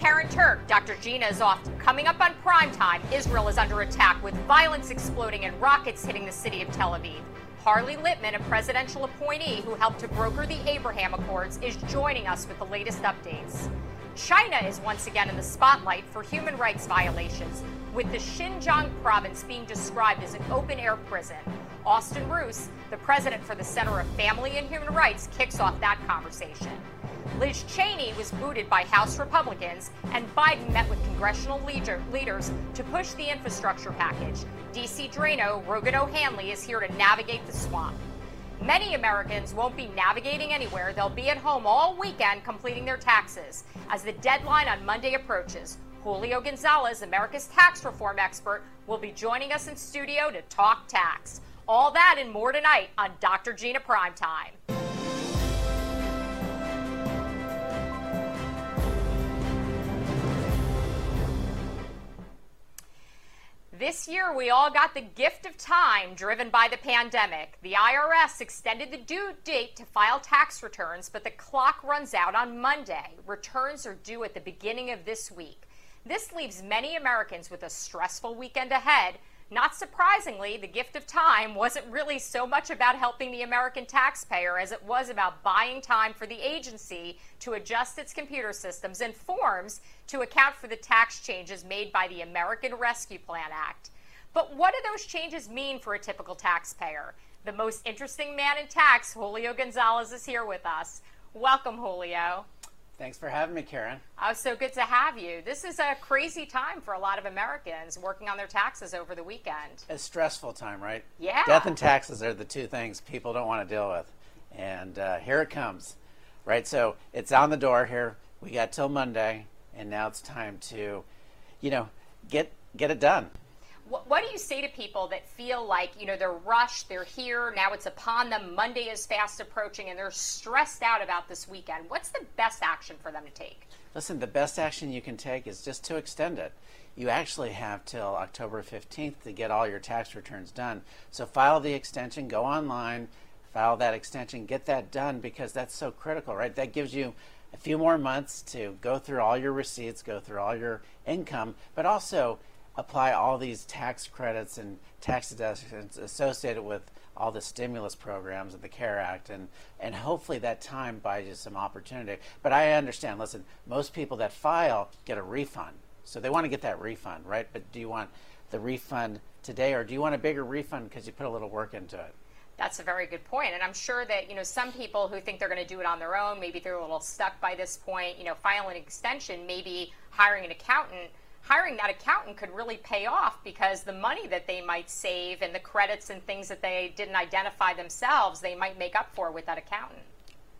Karen Turk. Dr. Gina is off. Coming up on primetime, Israel is under attack with violence exploding and rockets hitting the city of Tel Aviv. Harley Lippman, a presidential appointee who helped to broker the Abraham Accords, is joining us with the latest updates. China is once again in the spotlight for human rights violations, with the Xinjiang province being described as an open air prison. Austin Ruse, the president for the Center of Family and Human Rights, kicks off that conversation. Liz Cheney was booted by House Republicans, and Biden met with congressional leader, leaders to push the infrastructure package. DC Draino, Rogan O'Handley, is here to navigate the swamp. Many Americans won't be navigating anywhere. They'll be at home all weekend completing their taxes. As the deadline on Monday approaches, Julio Gonzalez, America's tax reform expert, will be joining us in studio to talk tax. All that and more tonight on Dr. Gina Primetime. This year, we all got the gift of time driven by the pandemic. The IRS extended the due date to file tax returns, but the clock runs out on Monday. Returns are due at the beginning of this week. This leaves many Americans with a stressful weekend ahead not surprisingly, the gift of time wasn't really so much about helping the American taxpayer as it was about buying time for the agency to adjust its computer systems and forms to account for the tax changes made by the American Rescue Plan Act. But what do those changes mean for a typical taxpayer? The most interesting man in tax, Julio Gonzalez, is here with us. Welcome, Julio. Thanks for having me, Karen. Oh, so good to have you. This is a crazy time for a lot of Americans working on their taxes over the weekend. A stressful time, right? Yeah. Death and taxes are the two things people don't want to deal with. And uh, here it comes, right? So it's on the door here. We got till Monday, and now it's time to, you know, get get it done. What, what, do you say to people that feel like, you know, they're rushed, they're here, now it's upon them, Monday is fast approaching, and they're stressed out about this weekend? What's the best action for them to take? Listen, the best action you can take is just to extend it. You actually have till October 15th to get all your tax returns done. So file the extension, go online, file that extension, get that done because that's so critical, right? That gives you a few more months to go through all your receipts, go through all your income, but also apply all these tax credits and tax deductions associated with all the stimulus programs and the CARE Act, and, and hopefully that time buys you some opportunity. But I understand, listen, most people that file get a refund. So they want to get that refund, right? But do you want the refund today, or do you want a bigger refund because you put a little work into it? That's a very good point. And I'm sure that, you know, some people who think they're going to do it on their own, maybe they're a little stuck by this point, you know, file an extension, maybe hiring an accountant hiring that accountant could really pay off because the money that they might save and the credits and things that they didn't identify themselves, they might make up for with that accountant.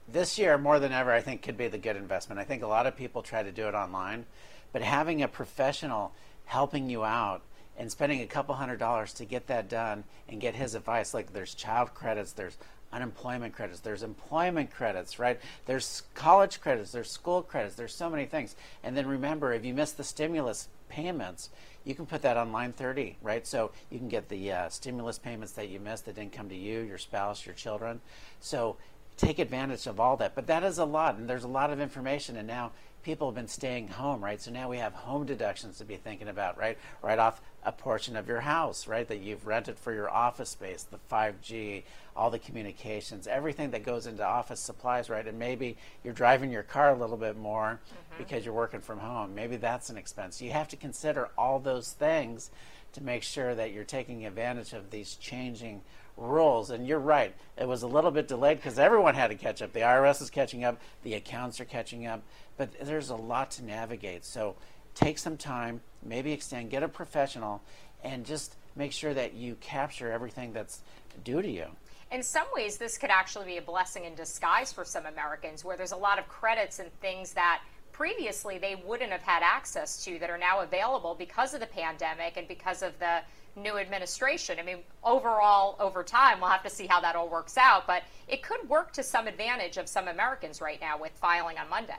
This year, more than ever, I think could be the good investment. I think a lot of people try to do it online, but having a professional helping you out and spending a couple hundred dollars to get that done and get his advice, like there's child credits, there's unemployment credits, there's employment credits, right? There's college credits, there's school credits, there's so many things. And then remember, if you miss the stimulus payments, you can put that on line 30, right? So you can get the uh, stimulus payments that you missed that didn't come to you, your spouse, your children. So take advantage of all that. But that is a lot, and there's a lot of information. And now people have been staying home, right? So now we have home deductions to be thinking about, right? Right off a portion of your house, right? That you've rented for your office space, the 5G, all the communications, everything that goes into office supplies, right? And maybe you're driving your car a little bit more mm-hmm. because you're working from home. Maybe that's an expense. You have to consider all those things to make sure that you're taking advantage of these changing rules. And you're right, it was a little bit delayed because everyone had to catch up. The IRS is catching up, the accounts are catching up, but there's a lot to navigate. So take some time, maybe extend, get a professional, and just make sure that you capture everything that's due to you. In some ways, this could actually be a blessing in disguise for some Americans, where there's a lot of credits and things that previously they wouldn't have had access to that are now available because of the pandemic and because of the new administration. I mean, overall, over time, we'll have to see how that all works out, but it could work to some advantage of some Americans right now with filing on Monday.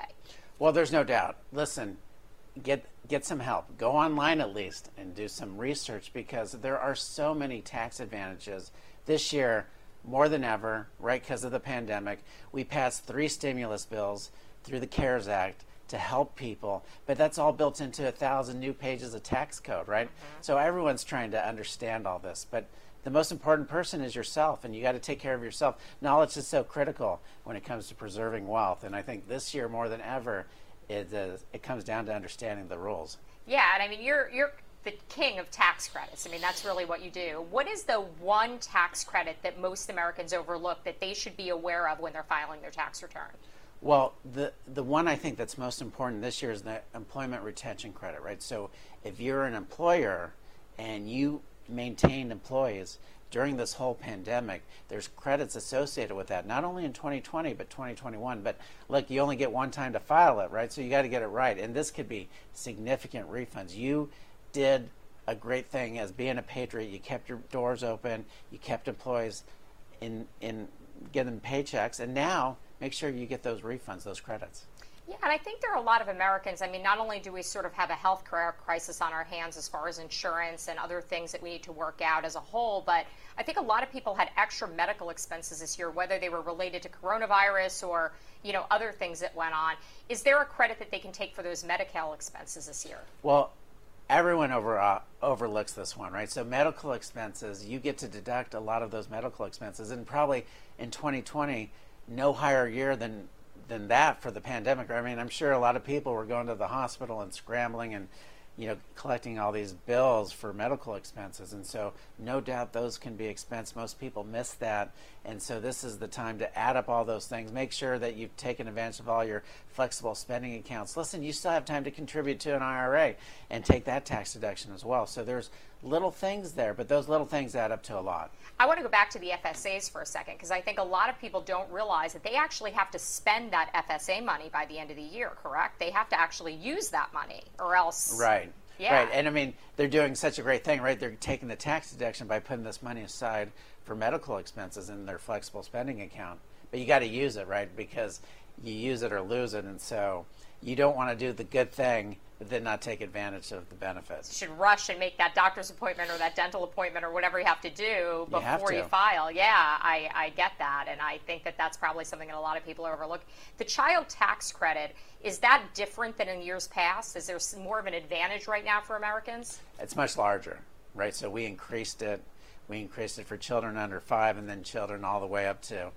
Well, there's no doubt. Listen, get get some help. Go online at least and do some research because there are so many tax advantages this year more than ever, right because of the pandemic. We passed three stimulus bills through the CARES Act to help people, but that's all built into a thousand new pages of tax code, right? Mm-hmm. So everyone's trying to understand all this, but the most important person is yourself, and you got to take care of yourself. Knowledge is so critical when it comes to preserving wealth, and I think this year more than ever, it, uh, it comes down to understanding the rules. Yeah, and I mean you're you're the king of tax credits. I mean, that's really what you do. What is the one tax credit that most Americans overlook that they should be aware of when they're filing their tax return? Well, the the one I think that's most important this year is the employment retention credit, right? So if you're an employer and you maintain employees during this whole pandemic, there's credits associated with that, not only in 2020 but 2021. But look, you only get one time to file it, right? So you got to get it right, and this could be significant refunds. You did a great thing as being a patriot. You kept your doors open. You kept employees in in getting paychecks, and now make sure you get those refunds, those credits. Yeah, and I think there are a lot of Americans. I mean, not only do we sort of have a health care crisis on our hands as far as insurance and other things that we need to work out as a whole, but I think a lot of people had extra medical expenses this year, whether they were related to coronavirus or you know other things that went on. Is there a credit that they can take for those medical expenses this year? Well, everyone over, uh, overlooks this one, right? So medical expenses, you get to deduct a lot of those medical expenses, and probably in 2020, no higher year than than that for the pandemic. I mean, I'm sure a lot of people were going to the hospital and scrambling and you know, collecting all these bills for medical expenses. And so, no doubt those can be expense. Most people miss that. And so, this is the time to add up all those things. Make sure that you've taken advantage of all your flexible spending accounts. Listen, you still have time to contribute to an IRA and take that tax deduction as well. So, there's little things there, but those little things add up to a lot. I want to go back to the FSAs for a second because I think a lot of people don't realize that they actually have to spend that FSA money by the end of the year, correct? They have to actually use that money or else. Right. Yeah. Right. And I mean, they're doing such a great thing, right? They're taking the tax deduction by putting this money aside for medical expenses in their flexible spending account. But you got to use it, right? Because you use it or lose it. And so you don't want to do the good thing but then not take advantage of the benefits. You should rush and make that doctor's appointment or that dental appointment or whatever you have to do before you, you file. Yeah, I, I get that. And I think that that's probably something that a lot of people overlook. The child tax credit, is that different than in years past? Is there more of an advantage right now for Americans? It's much larger, right? So we increased it. We increased it for children under five and then children all the way up to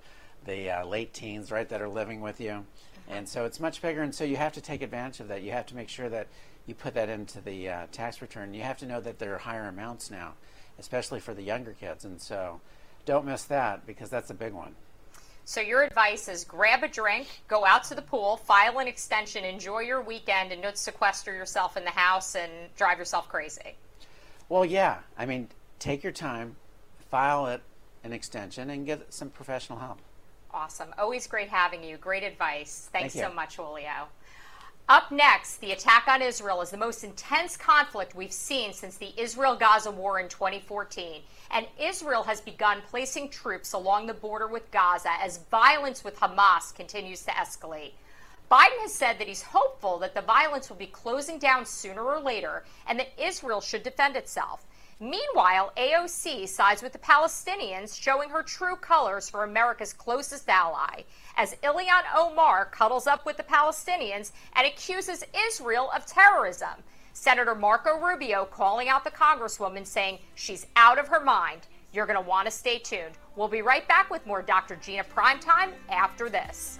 the uh, late teens, right, that are living with you. And so it's much bigger, and so you have to take advantage of that. You have to make sure that you put that into the uh, tax return. You have to know that there are higher amounts now, especially for the younger kids. And so don't miss that because that's a big one. So your advice is grab a drink, go out to the pool, file an extension, enjoy your weekend, and don't sequester yourself in the house and drive yourself crazy. Well, yeah. I mean, take your time, file it an extension, and get some professional help. Awesome. Always great having you. Great advice. Thanks Thank so much, Julio. Up next, the attack on Israel is the most intense conflict we've seen since the Israel Gaza war in 2014. And Israel has begun placing troops along the border with Gaza as violence with Hamas continues to escalate. Biden has said that he's hopeful that the violence will be closing down sooner or later and that Israel should defend itself. Meanwhile, AOC sides with the Palestinians, showing her true colors for America's closest ally, as Ilhan Omar cuddles up with the Palestinians and accuses Israel of terrorism. Senator Marco Rubio calling out the Congresswoman, saying she's out of her mind. You're going to want to stay tuned. We'll be right back with more Dr. Gina Primetime after this.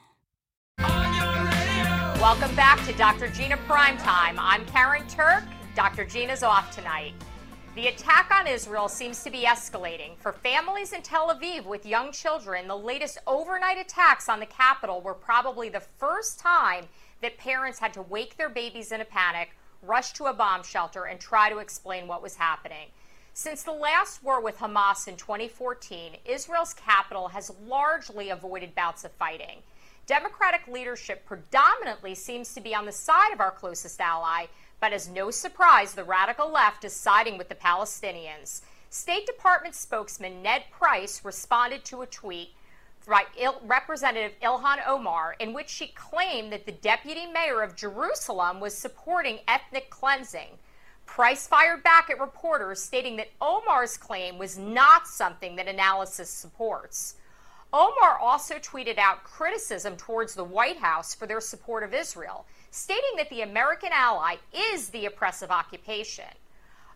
Welcome back to Dr. Gina Primetime. I'm Karen Turk. Dr. Gina's off tonight. The attack on Israel seems to be escalating. For families in Tel Aviv with young children, the latest overnight attacks on the capital were probably the first time that parents had to wake their babies in a panic, rush to a bomb shelter, and try to explain what was happening. Since the last war with Hamas in 2014, Israel's capital has largely avoided bouts of fighting. Democratic leadership predominantly seems to be on the side of our closest ally, but as no surprise, the radical left is siding with the Palestinians. State Department spokesman Ned Price responded to a tweet by Representative Ilhan Omar in which she claimed that the deputy mayor of Jerusalem was supporting ethnic cleansing. Price fired back at reporters stating that Omar's claim was not something that analysis supports. Omar also tweeted out criticism towards the White House for their support of Israel, stating that the American ally is the oppressive occupation.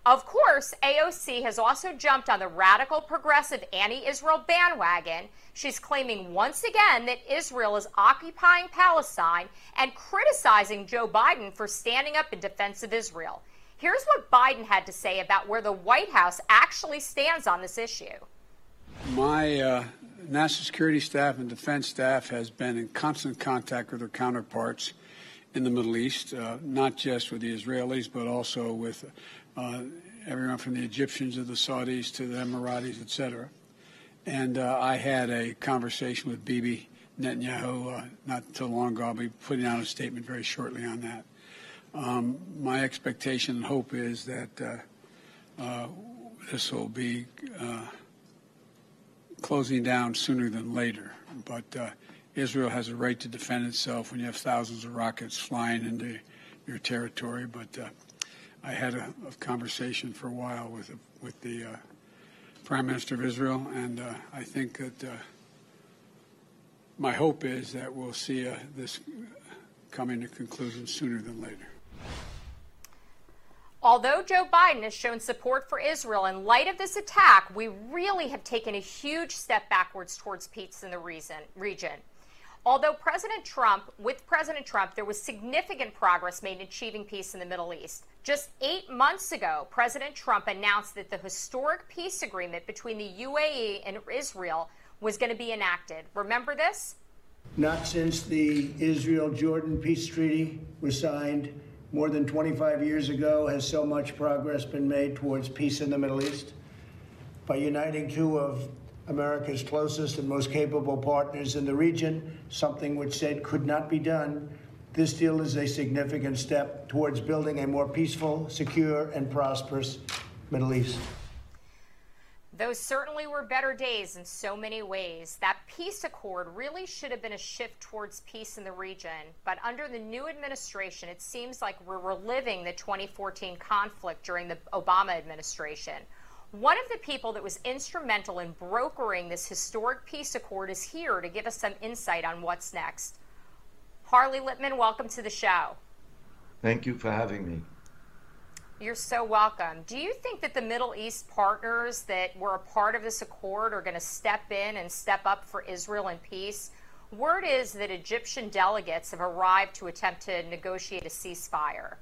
Of course, AOC has also jumped on the radical progressive anti Israel bandwagon. She's claiming once again that Israel is occupying Palestine and criticizing Joe Biden for standing up in defense of Israel. Here's what Biden had to say about where the White House actually stands on this issue. My uh, national security staff and defense staff has been in constant contact with their counterparts in the Middle East, uh, not just with the Israelis, but also with uh, everyone from the Egyptians to the Saudis to the Emiratis, et cetera. And uh, I had a conversation with Bibi Netanyahu uh, not too long ago. I'll be putting out a statement very shortly on that. Um, my expectation and hope is that uh, uh, this will be closing down sooner than later. But uh, Israel has a right to defend itself when you have thousands of rockets flying into your territory. But uh, I had a, a, conversation for a while with with the uh, Prime Minister of Israel, and uh, I think that uh, my hope is that we'll see uh, this coming to conclusion sooner than later. Although Joe Biden has shown support for Israel in light of this attack, we really have taken a huge step backwards towards peace in the region. Although President Trump, with President Trump, there was significant progress made in achieving peace in the Middle East. Just eight months ago, President Trump announced that the historic peace agreement between the UAE and Israel was going to be enacted. Remember this? Not since the Israel Jordan peace treaty was signed more than 25 years ago has so much progress been made towards peace in the Middle East. By uniting two of America's closest and most capable partners in the region, something which said could not be done, this deal is a significant step towards building a more peaceful, secure, and prosperous Middle East. Those certainly were better days in so many ways. That peace accord really should have been a shift towards peace in the region. But under the new administration, it seems like we're reliving the 2014 conflict during the Obama administration. One of the people that was instrumental in brokering this historic peace accord is here to give us some insight on what's next. Harley Lippman, welcome to the show. Thank you for having me. You're so welcome. Do you think that the Middle East partners that were a part of this accord are going to step in and step up for Israel and peace? Word is that Egyptian delegates have arrived to attempt to negotiate a ceasefire.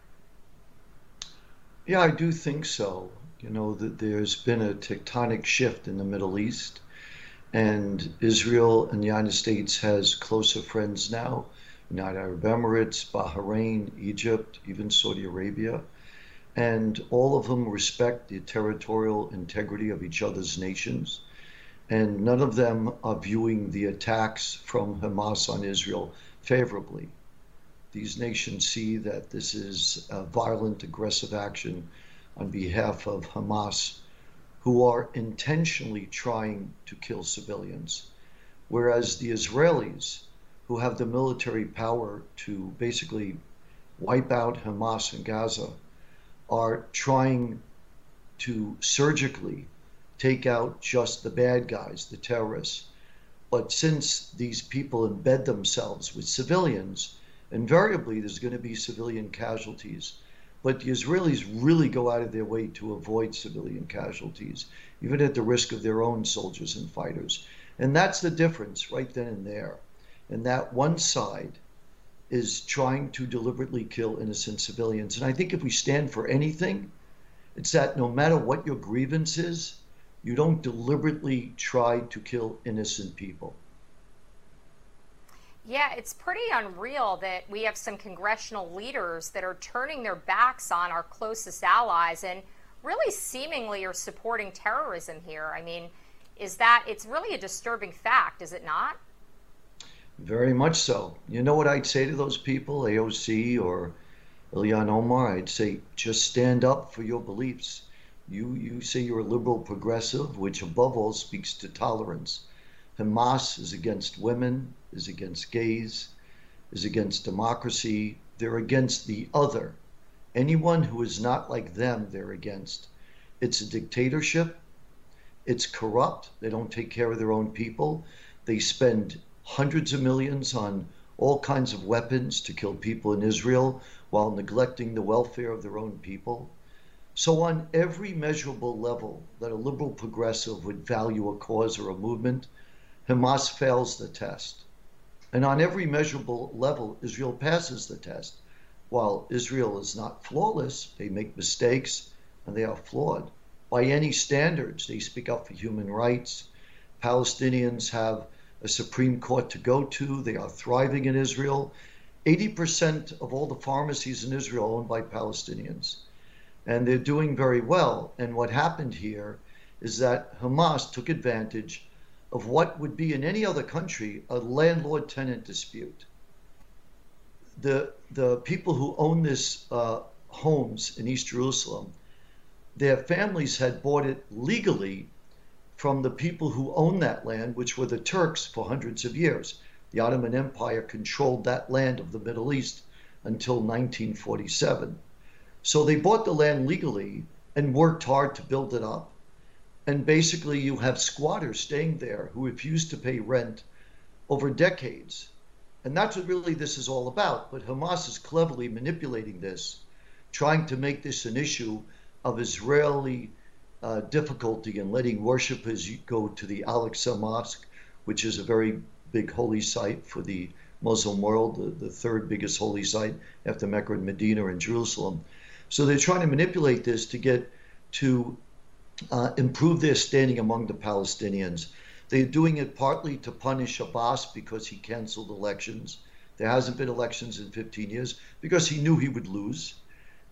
Yeah, I do think so. You know, that there's been a tectonic shift in the Middle East, and Israel and the United States has closer friends now. United Arab Emirates, Bahrain, Egypt, even Saudi Arabia and all of them respect the territorial integrity of each other's nations. And none of them are viewing the attacks from Hamas on Israel favorably. These nations see that this is a violent, aggressive action on behalf of Hamas, who are intentionally trying to kill civilians. Whereas the Israelis, who have the military power to basically wipe out Hamas in Gaza, are trying to surgically take out just the bad guys, the terrorists. But since these people embed themselves with civilians, invariably there's going to be civilian casualties. But the Israelis really go out of their way to avoid civilian casualties, even at the risk of their own soldiers and fighters. And that's the difference right then and there. And that one side is trying to deliberately kill innocent civilians. And I think if we stand for anything, it's that no matter what your grievance is, you don't deliberately try to kill innocent people. Yeah, it's pretty unreal that we have some congressional leaders that are turning their backs on our closest allies and really seemingly are supporting terrorism here. I mean, is that it's really a disturbing fact, is it not? Very much so. You know what I'd say to those people, AOC or Ilhan Omar? I'd say just stand up for your beliefs. You you say you're a liberal progressive, which above all speaks to tolerance. Hamas is against women, is against gays, is against democracy. They're against the other. Anyone who is not like them, they're against. It's a dictatorship. It's corrupt. They don't take care of their own people. They spend hundreds of millions on all kinds of weapons to kill people in Israel while neglecting the welfare of their own people. So, on every measurable level that a liberal progressive would value a cause or a movement, Hamas fails the test. And on every measurable level, Israel passes the test. While Israel is not flawless, they make mistakes and they are flawed. By any standards, they speak up for human rights. Palestinians have a Supreme Court to go to. They are thriving in Israel. 80% of all the pharmacies in Israel are owned by Palestinians. And they're doing very well. And what happened here is that Hamas took advantage of what would be in any other country a landlord tenant dispute. The, the people who own this uh, homes in East Jerusalem, their families had bought it legally from the people who owned that land, which were the Turks for hundreds of years. The Ottoman Empire controlled that land of the Middle East until 1947. So they bought the land legally and worked hard to build it up and basically, you have squatters staying there who refuse to pay rent over decades. And that's what really this is all about. But Hamas is cleverly manipulating this, trying to make this an issue of Israeli uh, difficulty in letting worshippers go to the Al Aqsa Mosque, which is a very big holy site for the Muslim world, the, the third biggest holy site after Mecca and Medina and Jerusalem. So they're trying to manipulate this to get to uh, improve their standing among the Palestinians. They're doing it partly to punish Abbas because he canceled elections. There hasn't been elections in 15 years because he knew he would lose.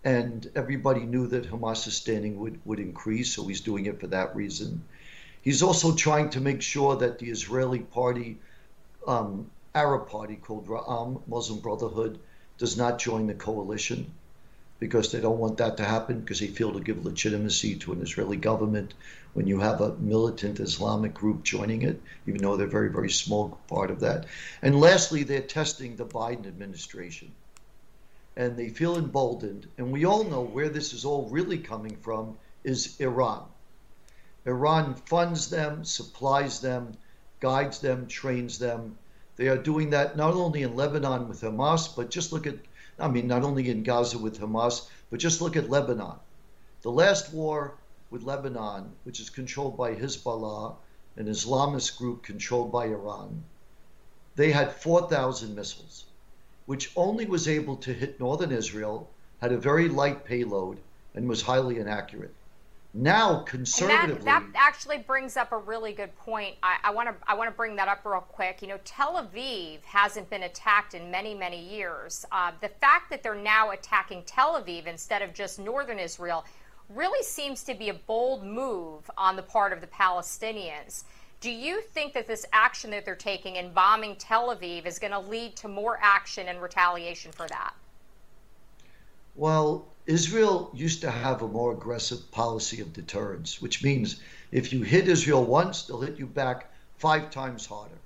And everybody knew that Hamas's standing would, would increase, so he's doing it for that reason. He's also trying to make sure that the Israeli party, um, Arab party called Ra'am, Muslim Brotherhood, does not join the coalition because they don't want that to happen because they feel to give legitimacy to an Israeli government when you have a militant Islamic group joining it, even though they're very, very small part of that. And lastly, they're testing the Biden administration. And they feel emboldened. And we all know where this is all really coming from is Iran. Iran funds them, supplies them, guides them, trains them. They are doing that not only in Lebanon with Hamas, but just look at I mean, not only in Gaza with Hamas, but just look at Lebanon. The last war with Lebanon, which is controlled by Hezbollah, an Islamist group controlled by Iran, they had 4,000 missiles, which only was able to hit northern Israel, had a very light payload, and was highly inaccurate. Now, conservatively, that, that, actually brings up a really good point. I want to I want to bring that up real quick. You know, Tel Aviv hasn't been attacked in many many years. Uh, the fact that they're now attacking Tel Aviv instead of just northern Israel really seems to be a bold move on the part of the Palestinians. Do you think that this action that they're taking in bombing Tel Aviv is going to lead to more action and retaliation for that? Well, Israel used to have a more aggressive policy of deterrence, which means if you hit Israel once, they'll hit you back five times harder.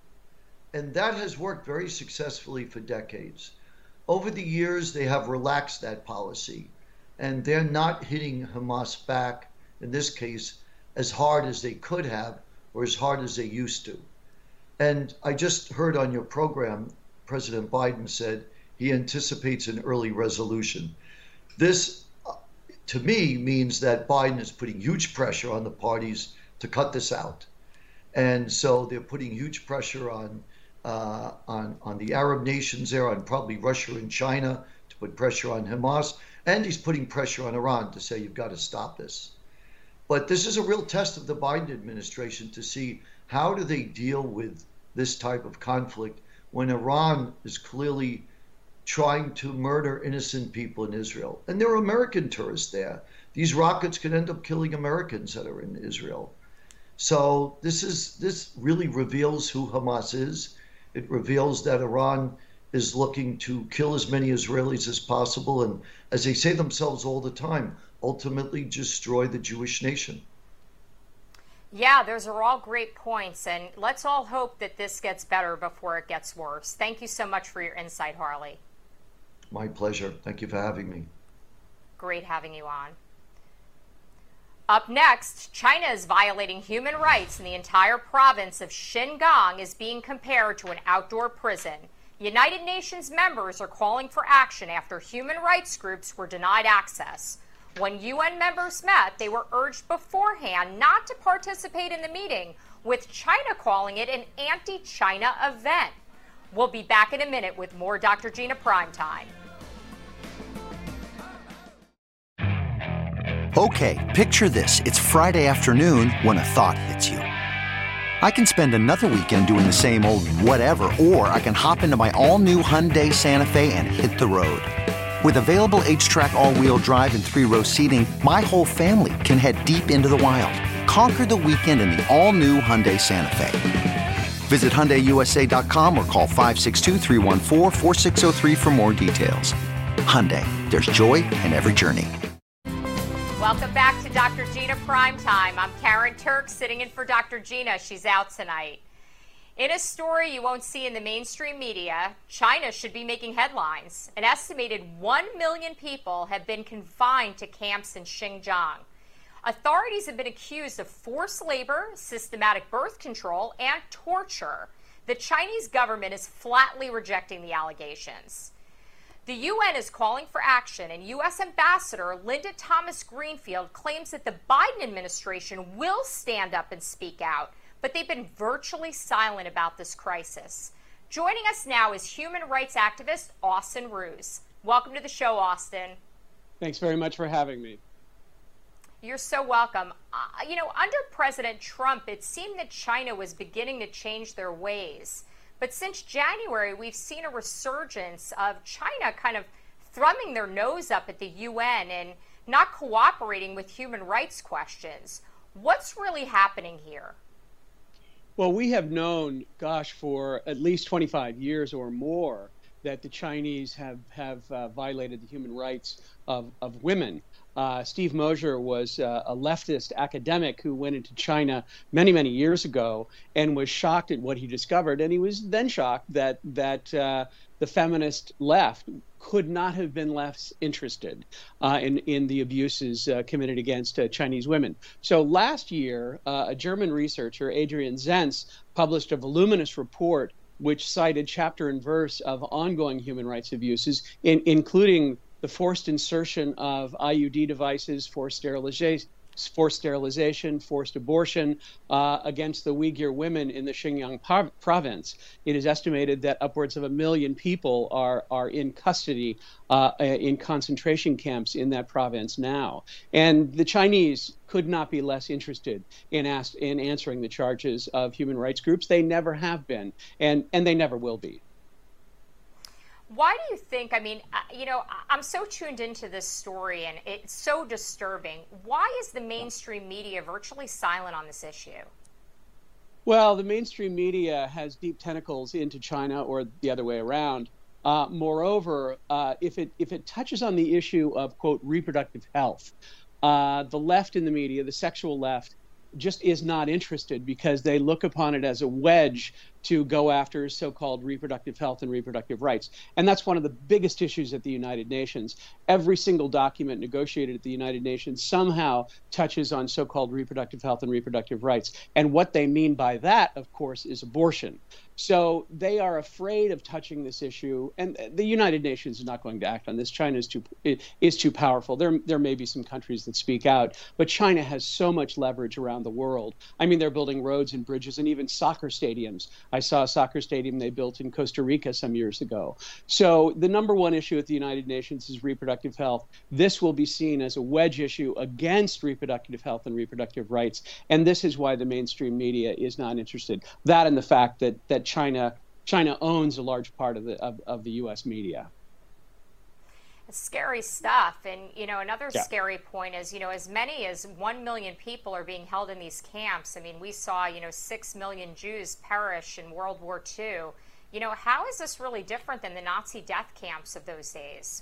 And that has worked very successfully for decades. Over the years, they have relaxed that policy, and they're not hitting Hamas back, in this case, as hard as they could have or as hard as they used to. And I just heard on your program, President Biden said he anticipates an early resolution. This, to me, means that Biden is putting huge pressure on the parties to cut this out. And so they're putting huge pressure on uh, on on the Arab nations there, on probably Russia and China to put pressure on Hamas, and he's putting pressure on Iran to say you've got to stop this. But this is a real test of the Biden administration to see how do they deal with this type of conflict when Iran is clearly trying to murder innocent people in Israel. And there are American tourists there. These rockets could end up killing Americans that are in Israel. So this is this really reveals who Hamas is. It reveals that Iran is looking to kill as many Israelis as possible, and as they say themselves all the time, ultimately destroy the Jewish nation. Yeah, those are all great points, and let's all hope that this gets better before it gets worse. Thank you so much for your insight, Harley. My pleasure. Thank you for having me. Great having you on. Up next, China is violating human rights and the entire province of Xinjiang is being compared to an outdoor prison. United Nations members are calling for action after human rights groups were denied access. When UN members met, they were urged beforehand not to participate in the meeting, with China calling it an anti China event. We'll be back in a minute with more Dr. Gina Primetime. Okay, picture this. It's Friday afternoon when a thought hits you. I can spend another weekend doing the same old whatever, or I can hop into my all new Hyundai Santa Fe and hit the road. With available HTRAC, all wheel drive, and three row seating, my whole family can head deep into the wild. Conquer the weekend in the all new Hyundai Santa Fe. Visit HyundaiUSA.com or call 562 for more details. Hyundai, there's joy in every journey. Welcome back to Dr. Gina Primetime. I'm Karen Turk sitting in for Dr. Gina. She's out tonight. In a story you won't see in the mainstream media, China should be making headlines. An estimated 1 million people have been confined to camps in Xinjiang. Authorities have been accused of forced labor, systematic birth control, and torture. The Chinese government is flatly rejecting the allegations. The UN is calling for action, and U.S. Ambassador Linda Thomas Greenfield claims that the Biden administration will stand up and speak out, but they've been virtually silent about this crisis. Joining us now is human rights activist Austin Ruse. Welcome to the show, Austin. Thanks very much for having me. You're so welcome. Uh, you know, under President Trump, it seemed that China was beginning to change their ways. But since January, we've seen a resurgence of China kind of thrumming their nose up at the UN and not cooperating with human rights questions. What's really happening here? Well, we have known, gosh, for at least 25 years or more that the Chinese have, have uh, violated the human rights of, of women. Uh, Steve Mosher was uh, a leftist academic who went into China many, many years ago and was shocked at what he discovered. And he was then shocked that that uh, the feminist left could not have been less interested uh, in in the abuses uh, committed against uh, Chinese women. So last year, a German researcher, Adrian Zenz, published a voluminous report which cited chapter and verse of ongoing human rights abuses, in, including the forced insertion of IUD devices for sterilization, forced sterilization, forced abortion uh, against the Uyghur women in the Xinjiang province. It is estimated that upwards of a million people are are in custody uh, in concentration camps in that province now. And the Chinese could not be less interested in ask, in answering the charges of human rights groups. They never have been, and and they never will be. Why do you think? I mean, you know, I'm so tuned into this story and it's so disturbing. Why is the mainstream media virtually silent on this issue? Well, the mainstream media has deep tentacles into China or the other way around. Uh, moreover, uh, if it if it touches on the issue of quote reproductive health, uh, the left in the media, the sexual left, just is not interested because they look upon it as a wedge to go after so called reproductive health and reproductive rights. And that's one of the biggest issues at the United Nations. Every single document negotiated at the United Nations somehow touches on so called reproductive health and reproductive rights. And what they mean by that, of course, is abortion. So they are afraid of touching this issue, and the United Nations is not going to act on this. China is too is too powerful. There there may be some countries that speak out, but China has so much leverage around the world. I mean, they're building roads and bridges and even soccer stadiums. I saw a soccer stadium they built in Costa Rica some years ago. So the number one issue at the United Nations is reproductive health. This will be seen as a wedge issue against reproductive health and reproductive rights, and this is why the mainstream media is not interested. That and the fact that that China China owns a large part of the of, of the U.S. media. Scary stuff. And, you know, another Yeah. scary point is, you know, as many as 1 million people are being held in these camps. I mean, we saw, you know, 6 million Jews perish in World War II. You know, how is this really different than the Nazi death camps of those days?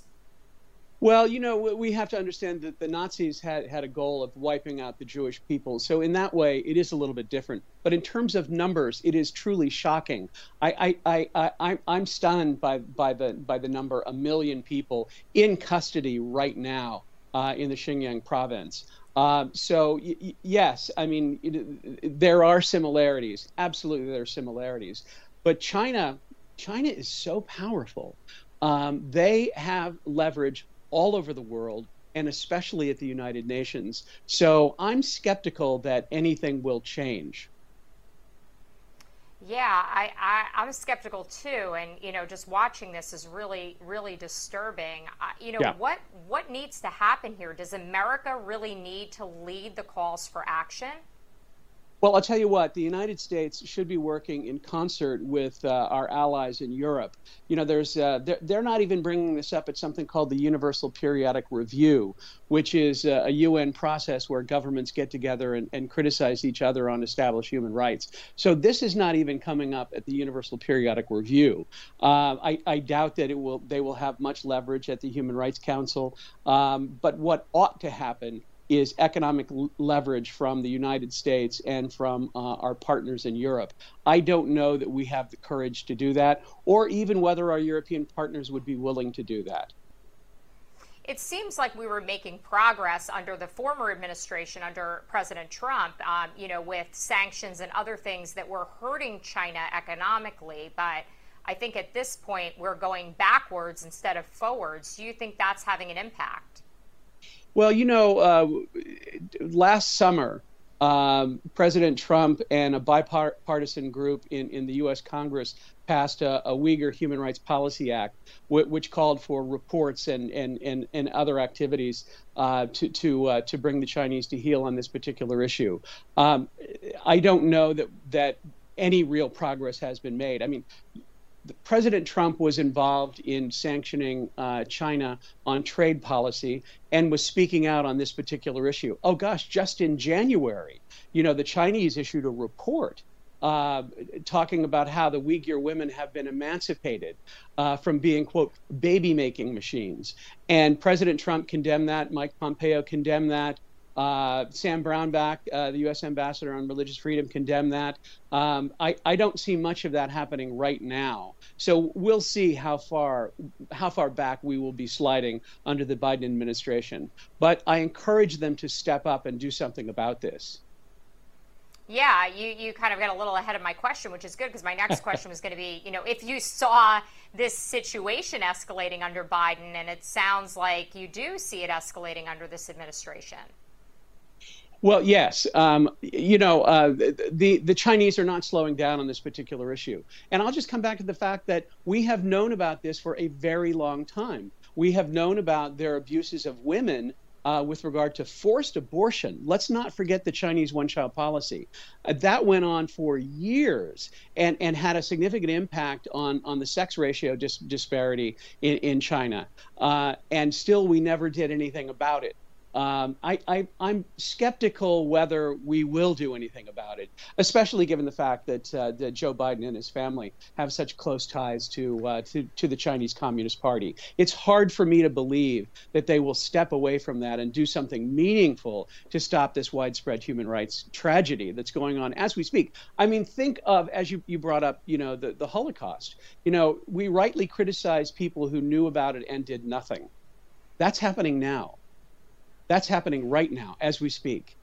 Well, you know, we have to understand that the Nazis had, had a goal of wiping out the Jewish people. So, in that way, it is a little bit different. But in terms of numbers, it is truly shocking. I, I, I, I, I'm stunned by, by, the, by the number a million people in custody right now uh, in the Xinjiang province. Um, so, yes, I mean, it, there are similarities. Absolutely, there are similarities. But China, China is so powerful. Um, they have leverage all over the world and especially at the United Nations. So I'm skeptical that anything will change. Yeah, I, I, I'm skeptical too. And, you know, just watching this is really, really disturbing. Uh, you know, Yeah. what, what needs to happen here? Does America really need to lead the calls for action? Well, I'll tell you what, the United States should be working in concert with uh, our allies in Europe. You know, there's uh, they're, they're not even bringing this up at something called the Universal Periodic Review, which is uh, a UN process where governments get together and, and criticize each other on established human rights. So this is not even coming up at the Universal Periodic Review. Uh, I, I doubt that it will. They will have much leverage at the Human Rights Council. Um, but what ought to happen is economic leverage from the United States and from uh, our partners in Europe. I don't know that we have the courage to do that, or even whether our European partners would be willing to do that. It seems like we were making progress under the former administration, under President Trump, um, you know, with sanctions and other things that were hurting China economically. But I think at this point, we're going backwards instead of forwards. Do you think that's having an impact? Well, you know, uh, last summer, um, President Trump and a bipartisan group in, in the U.S. Congress passed a, a Uyghur Human Rights Policy Act, wh- which called for reports and, and, and, and other activities uh, to, to, uh, to bring the Chinese to heel on this particular issue. Um, I don't know that, that any real progress has been made. I mean, President Trump was involved in sanctioning uh, China on trade policy and was speaking out on this particular issue. Oh gosh, just in January, you know, the Chinese issued a report uh, talking about how the Uyghur women have been emancipated uh, from being, quote, baby making machines. And President Trump condemned that, Mike Pompeo condemned that. Uh, Sam Brownback, uh, the U.S. ambassador on religious freedom, condemned that. Um, I, I don't see much of that happening right now. So we'll see how far how far back we will be sliding under the Biden administration. But I encourage them to step up and do something about this. Yeah, you, you kind of got a little ahead of my question, which is good because my next question was going to be, you know, if you saw this situation escalating under Biden, and it sounds like you do see it escalating under this administration. Well, yes. Um, you know, uh, the the Chinese are not slowing down on this particular issue, and I'll just come back to the fact that we have known about this for a very long time. We have known about their abuses of women uh, with regard to forced abortion. Let's not forget the Chinese one-child policy. Uh, that went on for years and, and had a significant impact on, on the sex ratio dis- disparity in, in China. Uh, and still, we never did anything about it. Um, I, I, I'm skeptical whether we will do anything about it, especially given the fact that, uh, that Joe Biden and his family have such close ties to, uh, to, to the Chinese Communist Party. It's hard for me to believe that they will step away from that and do something meaningful to stop this widespread human rights tragedy that's going on as we speak. I mean, think of, as you, you brought up, you know, the, the Holocaust. You know, we rightly criticize people who knew about it and did nothing. That's happening now. That's happening right now as we speak.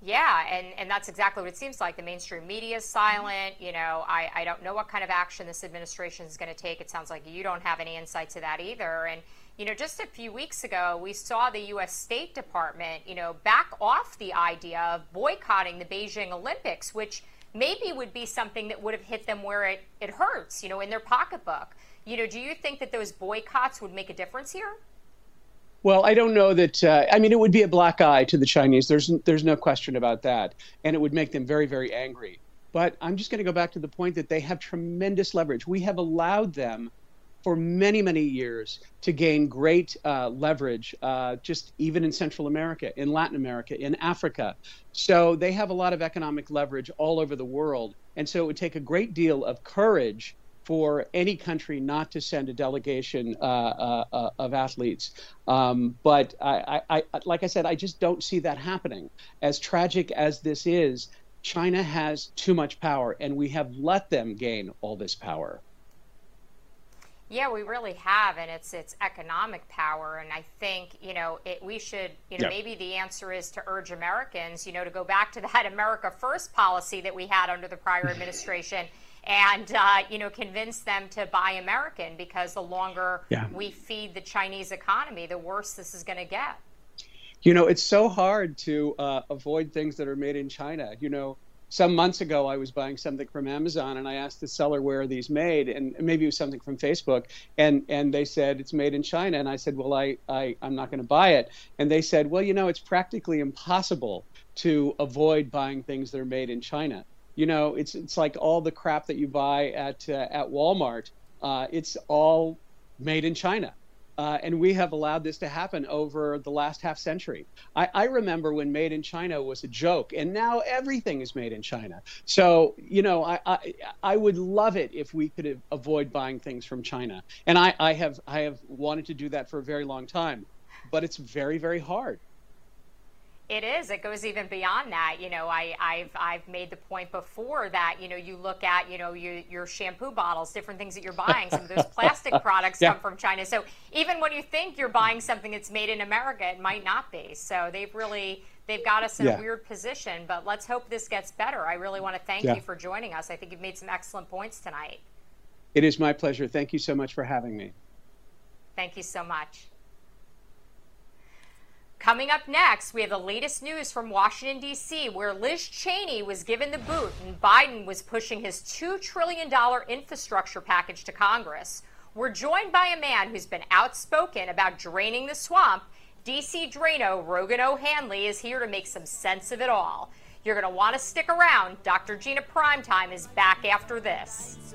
Yeah, and, and that's exactly what it seems like. The mainstream media is silent. You know, I, I don't know what kind of action this administration is going to take. It sounds like you don't have any insight to that either. And, you know, just a few weeks ago, we saw the U.S. State Department, you know, back off the idea of boycotting the Beijing Olympics, which maybe would be something that would have hit them where it, it hurts, you know, in their pocketbook. You know, do you think that those boycotts would make a difference here? Well, I don't know that. Uh, I mean, it would be a black eye to the Chinese. There's there's no question about that, and it would make them very very angry. But I'm just going to go back to the point that they have tremendous leverage. We have allowed them for many many years to gain great uh, leverage, uh, just even in Central America, in Latin America, in Africa. So they have a lot of economic leverage all over the world, and so it would take a great deal of courage for any country not to send a delegation uh, uh, uh, of athletes. Um, but I, I, I, like I said, I just don't see that happening. As tragic as this is, China has too much power, and we have let them gain all this power. Yeah, we really have, and it's it's economic power, and I think you know it, we should you know maybe the answer is to urge Americans you know to go back to that America First policy that we had under the prior administration and uh, you know convince them to buy American because the longer yeah. we feed the Chinese economy, the worse this is going to get. You know, it's so hard to uh, avoid things that are made in China. You know, some months ago I was buying something from Amazon and I asked the seller where are these made and maybe it was something from Facebook and and they said it's made in China and I said well I, I I'm not going to buy it and they said well you know it's practically impossible to avoid buying things that are made in China you know, it's it's like all the crap that you buy at uh, at Walmart. Uh, it's all made in China. Uh, and we have allowed this to happen over the last half century. I, I, remember when made in China was a joke, and now everything is made in China. So, you know, I, I, I would love it if we could avoid buying things from China. And I, I, have, I have wanted to do that for a very long time, but it's very, very hard. It is. It goes even beyond that. You know, I, have I've made the point before that you know you look at you know your, your shampoo bottles, different things that you're buying. Some of those plastic products yeah. come from China. So even when you think you're buying something that's made in America, it might not be. So they've really they've got us in yeah. a weird position. But let's hope this gets better. I really want to thank yeah. you for joining us. I think you've made some excellent points tonight. It is my pleasure. Thank you so much for having me. Thank you so much. Coming up next, we have the latest news from Washington, D.C., where Liz Cheney was given the boot and Biden was pushing his $2 trillion infrastructure package to Congress. We're joined by a man who's been outspoken about draining the swamp. D.C. Draino Rogan O'Handley is here to make some sense of it all. You're going to want to stick around. Dr. Gina Primetime is back after this.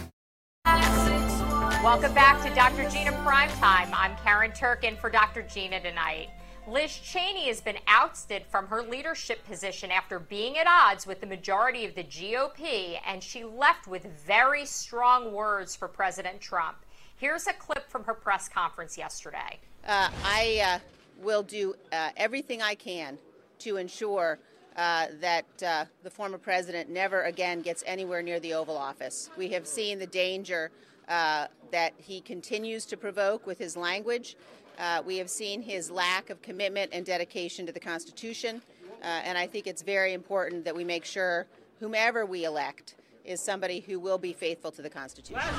Welcome back to Dr. Gina Primetime. I'm Karen Turkin for Dr. Gina tonight. Liz Cheney has been ousted from her leadership position after being at odds with the majority of the GOP, and she left with very strong words for President Trump. Here's a clip from her press conference yesterday. Uh, I uh, will do uh, everything I can to ensure uh, that uh, the former president never again gets anywhere near the Oval Office. We have seen the danger uh, that he continues to provoke with his language. Uh, we have seen his lack of commitment and dedication to the Constitution, uh, and I think it's very important that we make sure whomever we elect is somebody who will be faithful to the Constitution.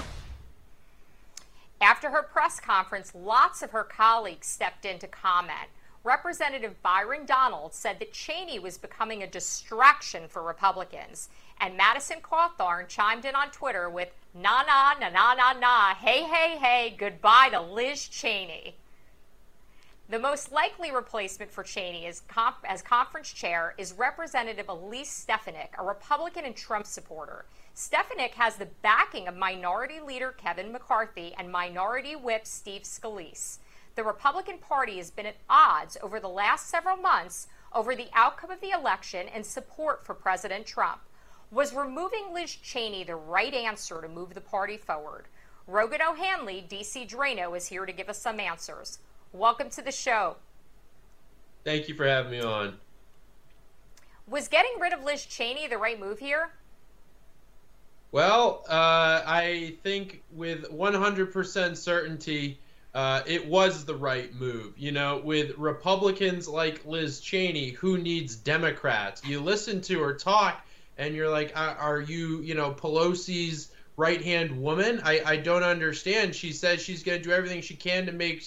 After her press conference, lots of her colleagues stepped in to comment. Representative Byron Donald said that Cheney was becoming a distraction for Republicans. And Madison Cawthorn chimed in on Twitter with, na na na na na na, hey hey hey, goodbye to Liz Cheney. The most likely replacement for Cheney as, comp- as conference chair is Representative Elise Stefanik, a Republican and Trump supporter. Stefanik has the backing of Minority Leader Kevin McCarthy and Minority Whip Steve Scalise. the Republican Party has been at odds over the last several months over the outcome of the election and support for President Trump. Was removing Liz Cheney the right answer to move the party forward? Rogan O'Handley, DC Draino, is here to give us some answers. Welcome to the show. Thank you for having me on. Was getting rid of Liz Cheney the right move here? Well, uh, I think with 100% certainty, uh, it was the right move. You know, with Republicans like Liz Cheney, who needs Democrats? You listen to her talk, and you're like, are you, you know, Pelosi's right hand woman? I, I don't understand. She says she's going to do everything she can to make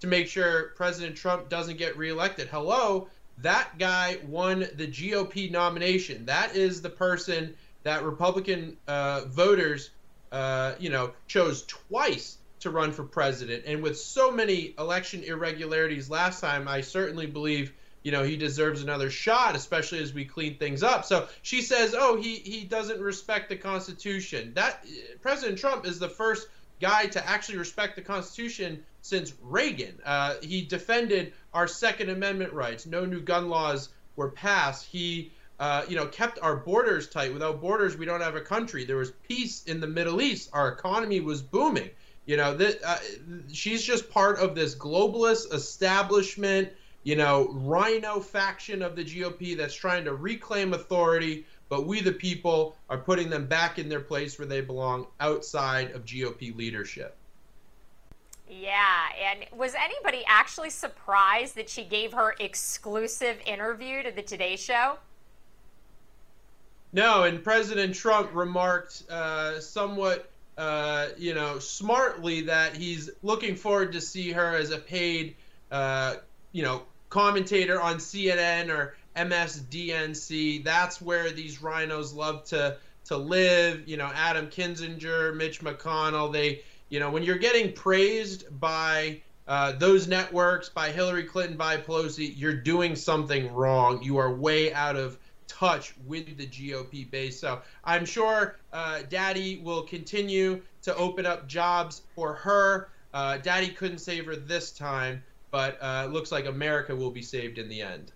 to make sure President Trump doesn't get reelected. Hello, that guy won the GOP nomination. That is the person that Republican uh, voters, uh, you know, chose twice to run for president. And with so many election irregularities last time, I certainly believe, you know, he deserves another shot, especially as we clean things up. So she says, oh, he, he doesn't respect the Constitution. That President Trump is the first guy to actually respect the Constitution since Reagan. Uh, he defended our Second Amendment rights. No new gun laws were passed. He uh, you know, kept our borders tight. Without borders, we don't have a country. There was peace in the Middle East. Our economy was booming. You know, that uh, she's just part of this globalist establishment, you know, rhino faction of the GOP that's trying to reclaim authority. But we, the people, are putting them back in their place where they belong outside of GOP leadership. Yeah, and was anybody actually surprised that she gave her exclusive interview to the Today Show? No, and President Trump remarked uh, somewhat, uh, you know, smartly that he's looking forward to see her as a paid, uh, you know, commentator on CNN or MSDNC. That's where these rhinos love to to live. You know, Adam Kinzinger, Mitch McConnell. They, you know, when you're getting praised by uh, those networks, by Hillary Clinton, by Pelosi, you're doing something wrong. You are way out of touch with the GOP base. So I'm sure uh, Daddy will continue to open up jobs for her. Uh, Daddy couldn't save her this time, but uh, looks like America will be saved in the end.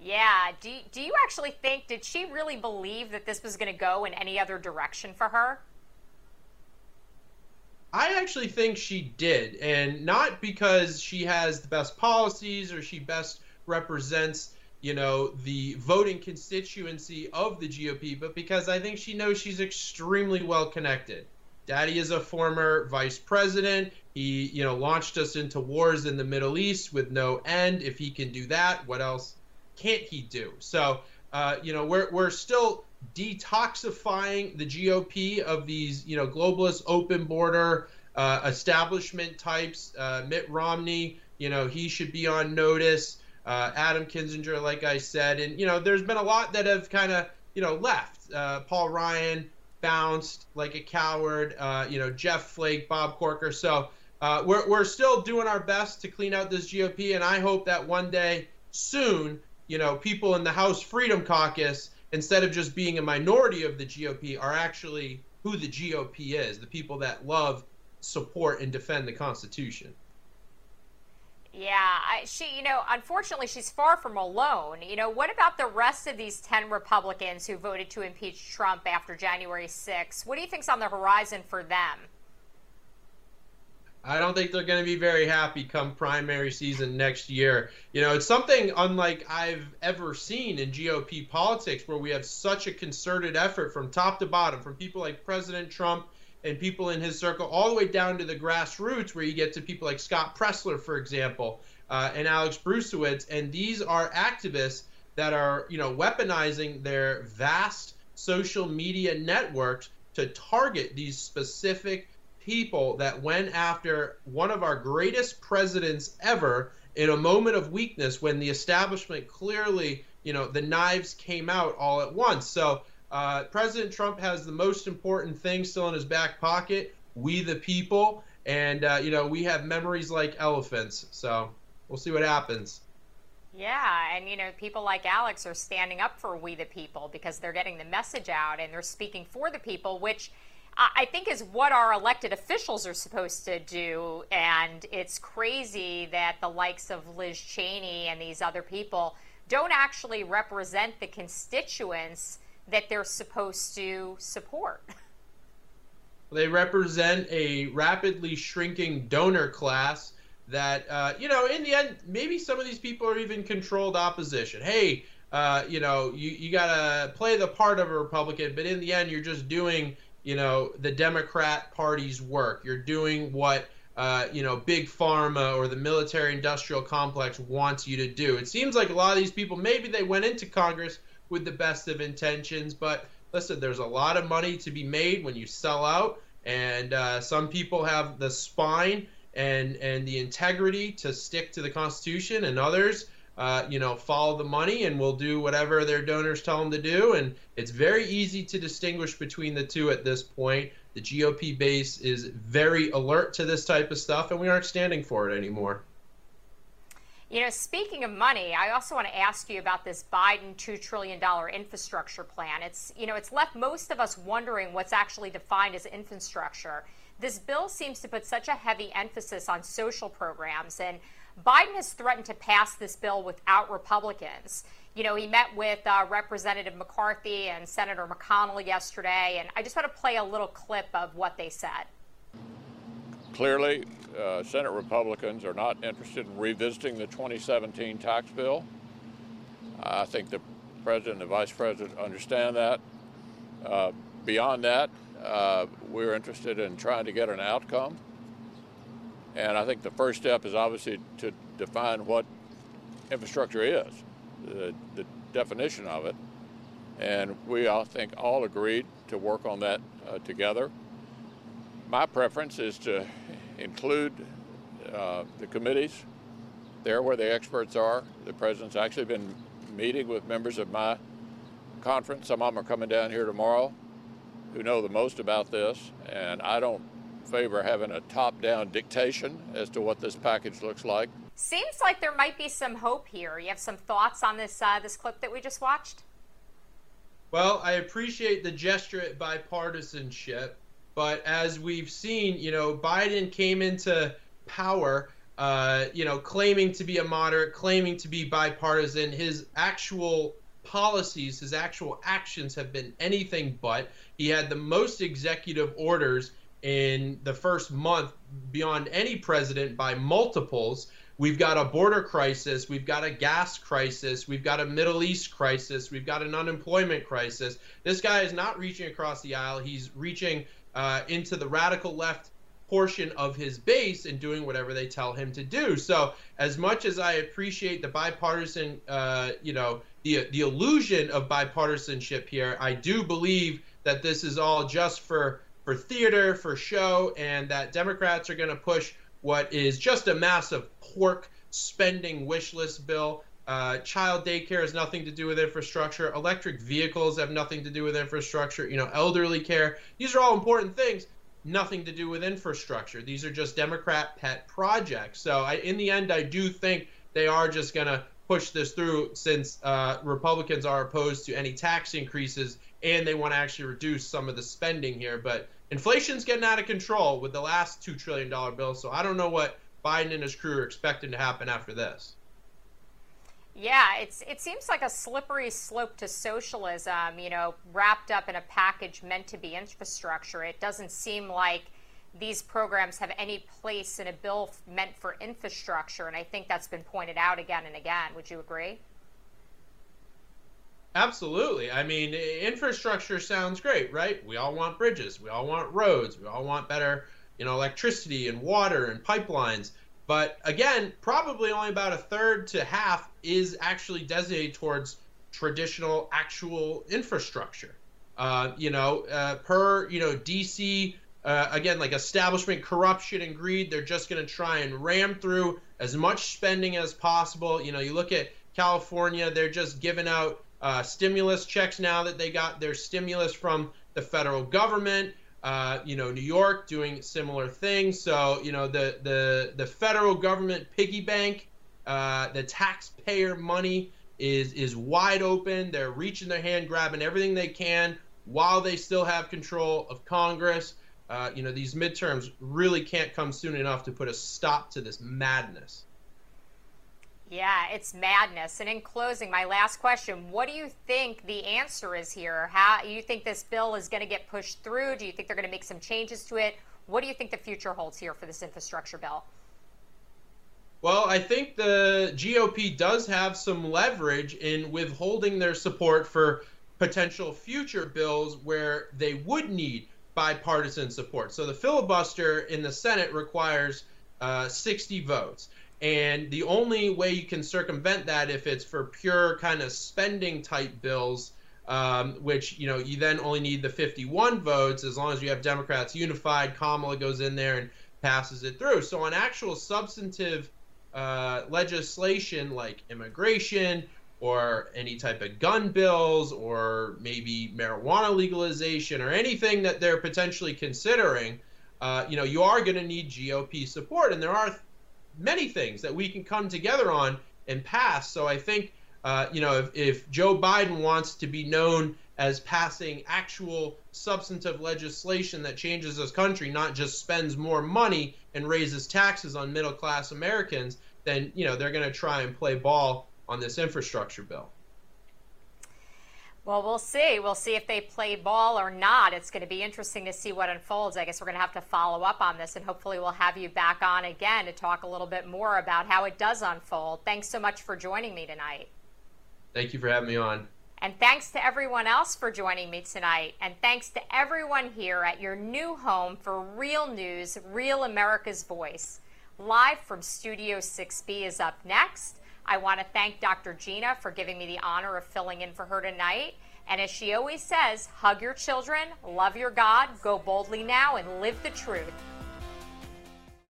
Yeah. Do, do you actually think, did she really believe that this was going to go in any other direction for her? I actually think she did, and not because she has the best policies or she best represents you know, the voting constituency of the GOP, but because I think she knows she's extremely well connected. Daddy is a former vice president. He, you know, launched us into wars in the Middle East with no end. If he can do that, what else can't he do? So, uh, you know, we're we're still detoxifying the GOP of these, you know, globalist open border uh, establishment types. Uh, Mitt Romney, you know, he should be on notice uh, Adam Kinzinger, like I said, and you know, there's been a lot that have kind of you know left. Uh, Paul Ryan bounced like a coward. Uh, you know, Jeff Flake, Bob Corker. So uh, we're we're still doing our best to clean out this GOP, and I hope that one day soon, you know, people in the House Freedom Caucus, instead of just being a minority of the GOP, are actually who the GOP is, the people that love, support, and defend the Constitution. Yeah, I, she, you know, unfortunately, she's far from alone. You know, what about the rest of these 10 Republicans who voted to impeach Trump after January 6th? What do you think's on the horizon for them? I don't think they're going to be very happy come primary season next year. You know, it's something unlike I've ever seen in GOP politics where we have such a concerted effort from top to bottom from people like President Trump and people in his circle, all the way down to the grassroots, where you get to people like Scott Presler, for example, uh, and Alex Bruesewitz, and these are activists that are, you know, weaponizing their vast social media networks to target these specific people that went after one of our greatest presidents ever in a moment of weakness when the establishment clearly, you know, the knives came out all at once. So uh, President Trump has the most important thing still in his back pocket we the people. And, uh, you know, we have memories like elephants. So we'll see what happens. Yeah, and you know, people like Alex are standing up for we the people because they're getting the message out and they're speaking for the people, which I think is what our elected officials are supposed to do. And it's crazy that the likes of Liz Cheney and these other people don't actually represent the constituents that they're supposed to support. They represent a rapidly shrinking donor class that, uh, you know, in the end, maybe some of these people are even controlled opposition. Hey, uh, you know, you, you got to play the part of a Republican, but in the end, you're just doing, you know, the Democrat Party's work. You're doing what, uh, you know, big pharma or the military industrial complex wants you to do. It seems like a lot of these people, maybe they went into Congress with the best of intentions, but listen, there's a lot of money to be made when you sell out, and uh, some people have the spine and and the integrity to stick to the Constitution, and others, uh, you know, follow the money and will do whatever their donors tell them to do. And it's very easy to distinguish between the two at this point. The GOP base is very alert to this type of stuff, and we aren't standing for it anymore. You know, speaking of money, I also want to ask you about this Biden $2 trillion infrastructure plan. It's, you know, it's left most of us wondering what's actually defined as infrastructure. This bill seems to put such a heavy emphasis on social programs, and Biden has threatened to pass this bill without Republicans. You know, he met with uh, Representative McCarthy and Senator McConnell yesterday, and I just want to play a little clip of what they said. Clearly, uh, Senate Republicans are not interested in revisiting the 2017 tax bill. I think the president and the vice president understand that. Uh, beyond that, uh, we're interested in trying to get an outcome. And I think the first step is obviously to define what infrastructure is, the, the definition of it. And we, I think, all agreed to work on that uh, together. My preference is to include uh, the committees there where the experts are. The president's actually been meeting with members of my conference. Some of them are coming down here tomorrow who know the most about this, and I don't favor having a top down dictation as to what this package looks like. Seems like there might be some hope here. You have some thoughts on this uh, this clip that we just watched? Well, I appreciate the gesture at bipartisanship. But as we've seen, you know, Biden came into power, uh, you know, claiming to be a moderate, claiming to be bipartisan. His actual policies, his actual actions have been anything but. He had the most executive orders in the first month beyond any president by multiples. We've got a border crisis. We've got a gas crisis. We've got a Middle East crisis. We've got an unemployment crisis. This guy is not reaching across the aisle. He's reaching uh, into the radical left portion of his base and doing whatever they tell him to do. So, as much as I appreciate the bipartisan, uh, you know, the the illusion of bipartisanship here, I do believe that this is all just for for theater, for show, and that Democrats are going to push what is just a massive pork spending wish list bill. Uh, child daycare has nothing to do with infrastructure. Electric vehicles have nothing to do with infrastructure. You know, elderly care. These are all important things. Nothing to do with infrastructure. These are just Democrat pet projects. So, I, in the end, I do think they are just going to push this through since uh, Republicans are opposed to any tax increases and they want to actually reduce some of the spending here. But inflation's getting out of control with the last $2 trillion bill. So I don't know what Biden and his crew are expecting to happen after this. Yeah, it's it seems like a slippery slope to socialism, you know, wrapped up in a package meant to be infrastructure. It doesn't seem like these programs have any place in a bill meant for infrastructure, and I think that's been pointed out again and again. Would you agree? Absolutely. I mean, infrastructure sounds great, right? We all want bridges, we all want roads, we all want better, you know, electricity and water and pipelines. But again, probably only about a third to half is actually designated towards traditional actual infrastructure. Uh, you know, uh, per you know DC uh, again like establishment corruption and greed, they're just going to try and ram through as much spending as possible. You know, you look at California, they're just giving out uh, stimulus checks now that they got their stimulus from the federal government. Uh, you know, New York doing similar things. So, you know, the the the federal government piggy bank, uh, the taxpayer money is is wide open. They're reaching their hand, grabbing everything they can while they still have control of Congress. Uh, you know, these midterms really can't come soon enough to put a stop to this madness. Yeah, it's madness. And in closing, my last question: What do you think the answer is here? How you think this bill is going to get pushed through? Do you think they're going to make some changes to it? What do you think the future holds here for this infrastructure bill? Well, I think the GOP does have some leverage in withholding their support for potential future bills where they would need bipartisan support. So the filibuster in the Senate requires uh, 60 votes. And the only way you can circumvent that if it's for pure kind of spending type bills, um, which you know you then only need the 51 votes as long as you have Democrats unified. Kamala goes in there and passes it through. So on actual substantive uh, legislation like immigration or any type of gun bills or maybe marijuana legalization or anything that they're potentially considering, uh, you know, you are going to need GOP support, and there are many things that we can come together on and pass. So I think, uh, you know, if, if Joe Biden wants to be known as passing actual substantive legislation that changes this country, not just spends more money and raises taxes on middle class Americans, then, you know, they're going to try and play ball on this infrastructure bill. Well, we'll see. We'll see if they play ball or not. It's going to be interesting to see what unfolds. I guess we're going to have to follow up on this, and hopefully, we'll have you back on again to talk a little bit more about how it does unfold. Thanks so much for joining me tonight. Thank you for having me on. And thanks to everyone else for joining me tonight. And thanks to everyone here at your new home for Real News, Real America's Voice. Live from Studio 6B is up next. I want to thank Dr. Gina for giving me the honor of filling in for her tonight. And as she always says, hug your children, love your God, go boldly now, and live the truth.